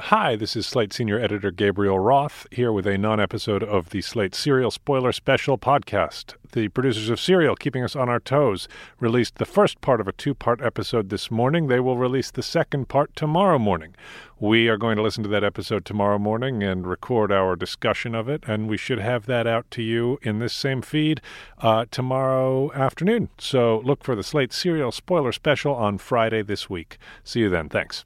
Hi, this is Slate Senior Editor Gabriel Roth here with a non episode of the Slate Serial Spoiler Special podcast. The producers of Serial, keeping us on our toes, released the first part of a two part episode this morning. They will release the second part tomorrow morning. We are going to listen to that episode tomorrow morning and record our discussion of it, and we should have that out to you in this same feed uh, tomorrow afternoon. So look for the Slate Serial Spoiler Special on Friday this week. See you then. Thanks.